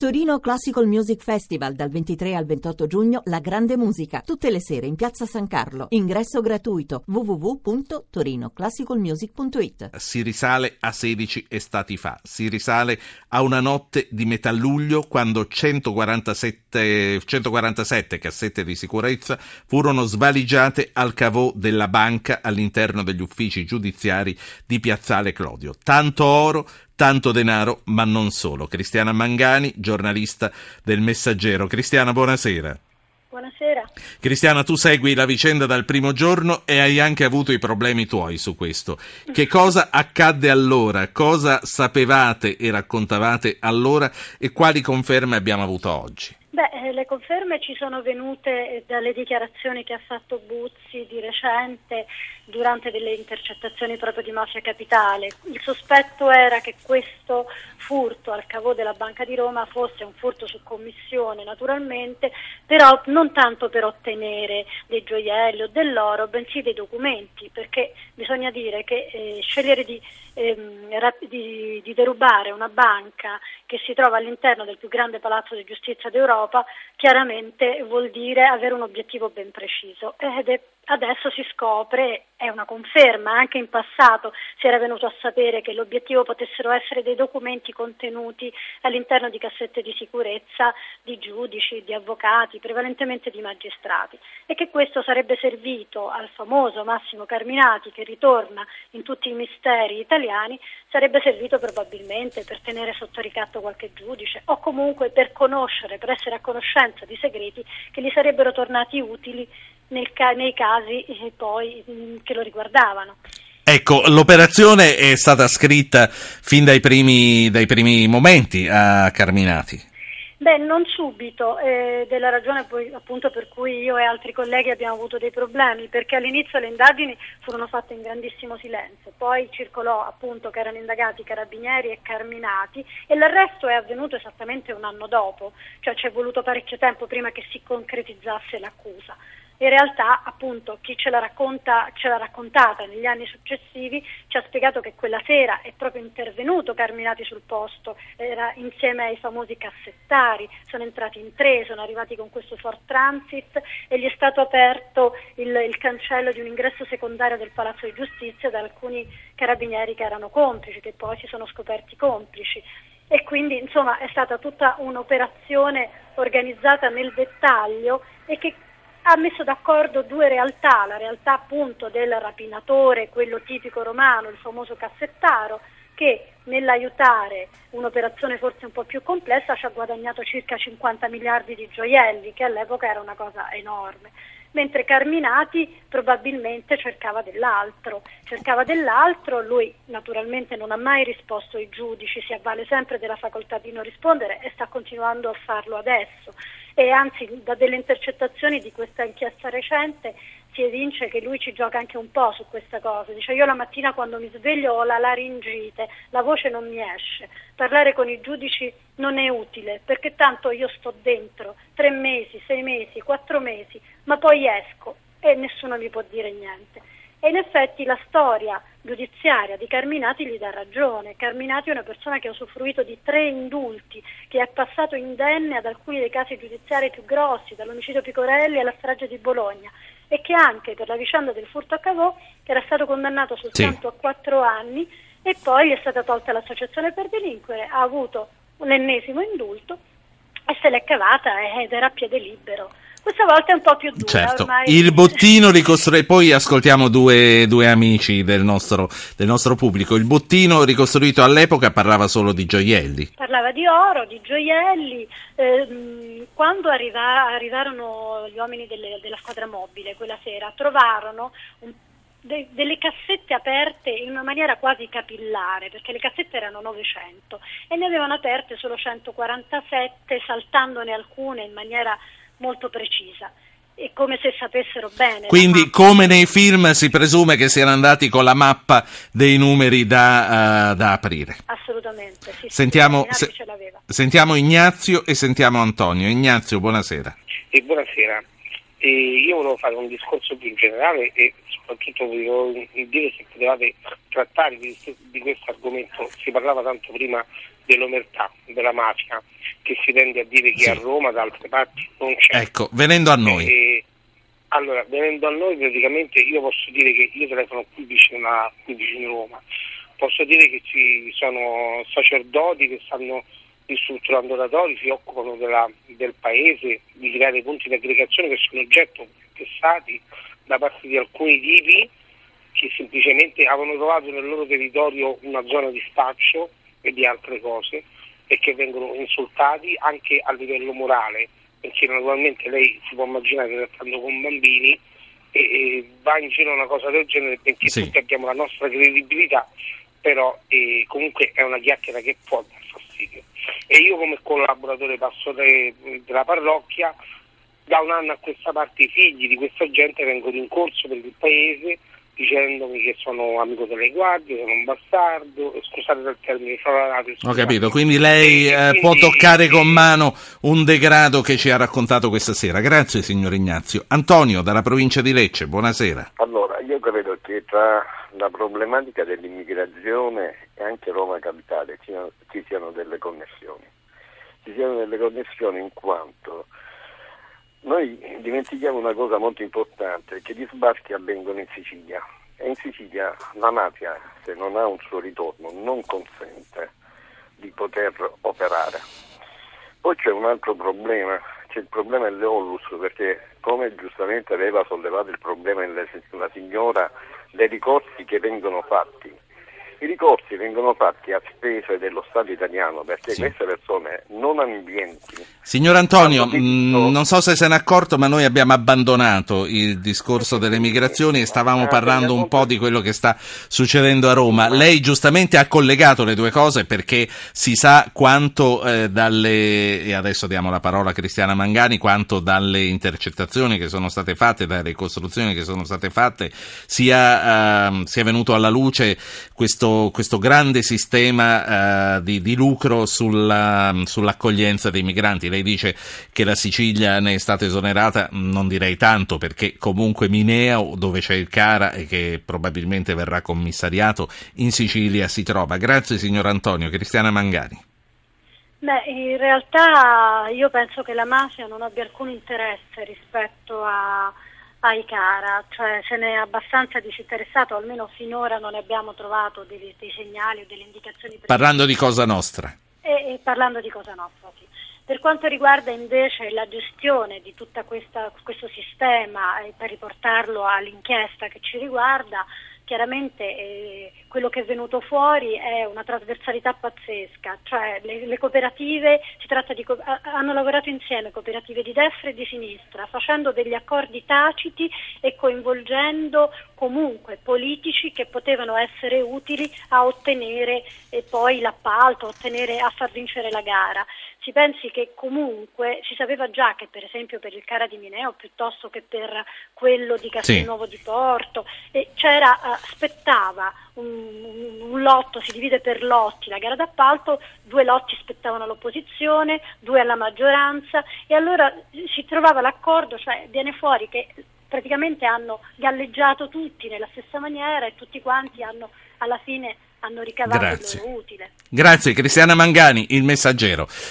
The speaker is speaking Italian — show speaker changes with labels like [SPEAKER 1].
[SPEAKER 1] Torino Classical Music Festival dal 23 al 28 giugno La Grande Musica, tutte le sere in Piazza San Carlo. Ingresso gratuito www.torinoclassicalmusic.it.
[SPEAKER 2] Si risale a 16 estati fa, si risale a una notte di metà luglio quando 147, 147 cassette di sicurezza furono svaligiate al cavò della banca all'interno degli uffici giudiziari di Piazzale Clodio. Tanto oro, tanto denaro, ma non solo. Cristiana Mangani, giornalista del Messaggero. Cristiana, buonasera.
[SPEAKER 3] Buonasera.
[SPEAKER 2] Cristiana, tu segui la vicenda dal primo giorno e hai anche avuto i problemi tuoi su questo. Che cosa accadde allora? Cosa sapevate e raccontavate allora e quali conferme abbiamo avuto oggi?
[SPEAKER 3] Beh, eh, le conferme ci sono venute eh, dalle dichiarazioni che ha fatto Buzzi di recente durante delle intercettazioni proprio di Mafia Capitale. Il sospetto era che questo furto al cavò della Banca di Roma fosse un furto su commissione naturalmente, però non tanto per ottenere dei gioielli o dell'oro, bensì dei documenti, perché bisogna dire che eh, scegliere di, ehm, di, di derubare una banca che si trova all'interno del più grande palazzo di giustizia d'Europa chiaramente vuol dire avere un obiettivo ben preciso ed è adesso si scopre, è una conferma, anche in passato si era venuto a sapere che l'obiettivo potessero essere dei documenti contenuti all'interno di cassette di sicurezza di giudici, di avvocati, prevalentemente di magistrati. E che questo sarebbe servito al famoso Massimo Carminati che ritorna in tutti i misteri italiani, sarebbe servito probabilmente per tenere sotto ricatto qualche giudice o comunque per conoscere, per essere a conoscenza di segreti che gli sarebbero tornati utili nel, nei casi eh, poi mh, mm, che lo riguardavano.
[SPEAKER 2] Ecco, l'operazione è stata scritta fin dai primi, dai primi momenti a Carminati.
[SPEAKER 3] Beh, non subito, ed è la ragione poi, appunto per cui io e altri colleghi abbiamo avuto dei problemi, perché all'inizio le indagini furono fatte in grandissimo silenzio, poi circolò appunto che erano indagati carabinieri e carminati e l'arresto è avvenuto esattamente un anno dopo, cioè ci è voluto parecchio tempo prima che si concretizzasse l'accusa in realtà appunto chi ce l'ha, racconta, ce l'ha, raccontata negli anni successivi ci ha spiegato che quella sera è proprio intervenuto Carminati sul posto, era insieme ai famosi cassettari, sono entrati in tre, sono arrivati con questo Ford Transit e gli è stato aperto il, il cancello di un ingresso secondario del Palazzo di Giustizia da alcuni carabinieri che erano complici, che poi si sono scoperti complici. E quindi insomma è stata tutta un'operazione organizzata nel dettaglio e che ha messo d'accordo due realtà, la realtà appunto del rapinatore, quello tipico romano, il famoso cassettaro, che nell'aiutare un'operazione forse un po' più complessa ci ha guadagnato circa 50 miliardi di gioielli, che all'epoca era una cosa enorme mentre Carminati probabilmente cercava dell'altro. Cercava dell'altro, lui naturalmente non ha mai risposto ai giudici, si avvale sempre della facoltà di non rispondere e sta continuando a farlo adesso. E anzi, da delle intercettazioni di questa inchiesta recente si evince che lui ci gioca anche un po' su questa cosa. Dice io la mattina quando mi sveglio ho la laringite, la voce non mi esce. Parlare con i giudici non è utile perché tanto io sto dentro tre mesi, sei mesi, quattro mesi, ma poi esco e nessuno mi può dire niente. E in effetti la storia giudiziaria di Carminati gli dà ragione. Carminati è una persona che ha usufruito di tre indulti, che è passato indenne ad alcuni dei casi giudiziari più grossi, dall'omicidio Picorelli alla strage di Bologna e che anche per la vicenda del furto a Cavò era stato condannato soltanto sì. a quattro anni e poi gli è stata tolta l'associazione per delinquere, ha avuto un ennesimo indulto e se l'è cavata ed era a piede libero. Questa volta è un po' più dura.
[SPEAKER 2] Certo.
[SPEAKER 3] Ormai...
[SPEAKER 2] Il bottino ricostruito. Poi ascoltiamo due, due amici del nostro, del nostro, pubblico. Il bottino ricostruito all'epoca parlava solo di gioielli.
[SPEAKER 3] Parlava di oro, di gioielli. Eh, quando arriva, arrivarono gli uomini delle, della squadra mobile quella sera, trovarono un De, delle cassette aperte in una maniera quasi capillare, perché le cassette erano 900 e ne avevano aperte solo 147, saltandone alcune in maniera molto precisa. È come se sapessero bene.
[SPEAKER 2] Quindi, come nei film, si presume che siano andati con la mappa dei numeri da, uh, da aprire.
[SPEAKER 3] Assolutamente. Sì,
[SPEAKER 2] sentiamo, sì, se, sentiamo, Ignazio e sentiamo Antonio. Ignazio, buonasera.
[SPEAKER 4] E buonasera. E io volevo fare un discorso più generale e soprattutto volevo dire se potevate trattare di, di questo argomento. Si parlava tanto prima dell'omertà, della mafia che si tende a dire che
[SPEAKER 2] Sì.
[SPEAKER 4] a Roma da altre parti non c'è.
[SPEAKER 2] Ecco, venendo a noi.
[SPEAKER 4] E, allora, venendo a noi, praticamente io posso dire che io telefono qui vicino a qui vicino a Roma. Posso dire che ci sono sacerdoti che stanno ristrutturando oratori, si occupano della- del paese, di creare punti di aggregazione che sono oggetto contestati da parte di alcuni tipi che semplicemente avevano trovato nel loro territorio una zona di spaccio e di altre cose e che vengono insultati anche a livello morale, perché naturalmente lei si può immaginare trattando con bambini e, e va in giro una cosa del genere perché
[SPEAKER 2] Sì.
[SPEAKER 4] tutti abbiamo la nostra credibilità, però eh, comunque è una chiacchiera che può dar fastidio. E io come collaboratore pastore della parrocchia da un anno a questa parte i figli di questa gente vengono in corso per il paese dicendomi che sono amico delle guardie, sono un bastardo, scusate del termine, franato.
[SPEAKER 2] Ho capito, quindi lei eh,
[SPEAKER 4] quindi-
[SPEAKER 2] può toccare con mano un degrado che ci ha raccontato questa sera. Grazie signor Ignazio. Antonio dalla provincia di Lecce, buonasera.
[SPEAKER 5] Allora, io credo che tra la problematica dell'immigrazione e anche Roma Capitale ci, ci siano delle connessioni. Ci siano delle connessioni in quanto noi dimentichiamo una cosa molto importante, che gli sbarchi avvengono in Sicilia e in Sicilia la mafia, se non ha un suo ritorno, non consente di poter operare. Poi c'è un altro problema, c'è il problema dell'Eolus, perché come giustamente aveva sollevato il problema la signora dei ricorsi che vengono fatti, i ricorsi vengono fatti a spese dello Stato italiano perché
[SPEAKER 2] Sì.
[SPEAKER 5] queste persone non ambienti
[SPEAKER 2] Signor Antonio,
[SPEAKER 5] detto-
[SPEAKER 2] mh, non so se se n'è accorto, ma noi abbiamo abbandonato il discorso delle migrazioni e stavamo
[SPEAKER 5] Eh,
[SPEAKER 2] parlando un po' di quello che sta succedendo a Roma. Lei giustamente ha collegato le due cose perché si sa quanto eh, dalle, e adesso diamo la parola a Cristiana Mangani, quanto dalle intercettazioni che sono state fatte, dalle ricostruzioni che sono state fatte, sia, ehm, sia venuto alla luce questo, questo grande sistema eh, di, di lucro sulla- sull'accoglienza dei migranti. Lei dice che la Sicilia ne è stata esonerata, non direi tanto perché comunque Mineo, dove c'è il Cara e che probabilmente verrà commissariato, in Sicilia si trova. Grazie signor Antonio. Cristiana Mangani.
[SPEAKER 3] Beh, in realtà io penso che la mafia non abbia alcun interesse rispetto a, ai Cara, cioè se ne è abbastanza disinteressato, almeno finora non abbiamo trovato dei, dei segnali o delle indicazioni. precise.
[SPEAKER 2] Parlando di Cosa Nostra.
[SPEAKER 3] E, e parlando di Cosa Nostra, sì. Per quanto riguarda invece la gestione di tutto questo sistema e per riportarlo all'inchiesta che ci riguarda, chiaramente eh, quello che è venuto fuori è una trasversalità pazzesca, cioè le, le cooperative di, hanno lavorato insieme cooperative di destra e di sinistra, facendo degli accordi taciti e coinvolgendo comunque politici che potevano essere utili a ottenere eh, poi l'appalto, a ottenere, a far vincere la gara. Si pensi che comunque si sapeva già che per esempio per il Cara di Mineo piuttosto che per quello di Castelnuovo di Porto eh, c'era, eh, spettava un, un, un lotto, si divide per lotti la gara d'appalto, due lotti spettavano all'opposizione, due alla maggioranza e allora si trovava l'accordo, cioè viene fuori che praticamente hanno galleggiato tutti nella stessa maniera e tutti quanti hanno alla fine hanno ricavato
[SPEAKER 2] Grazie.
[SPEAKER 3] il loro utile.
[SPEAKER 2] Grazie Cristiana Mangani, il messaggero.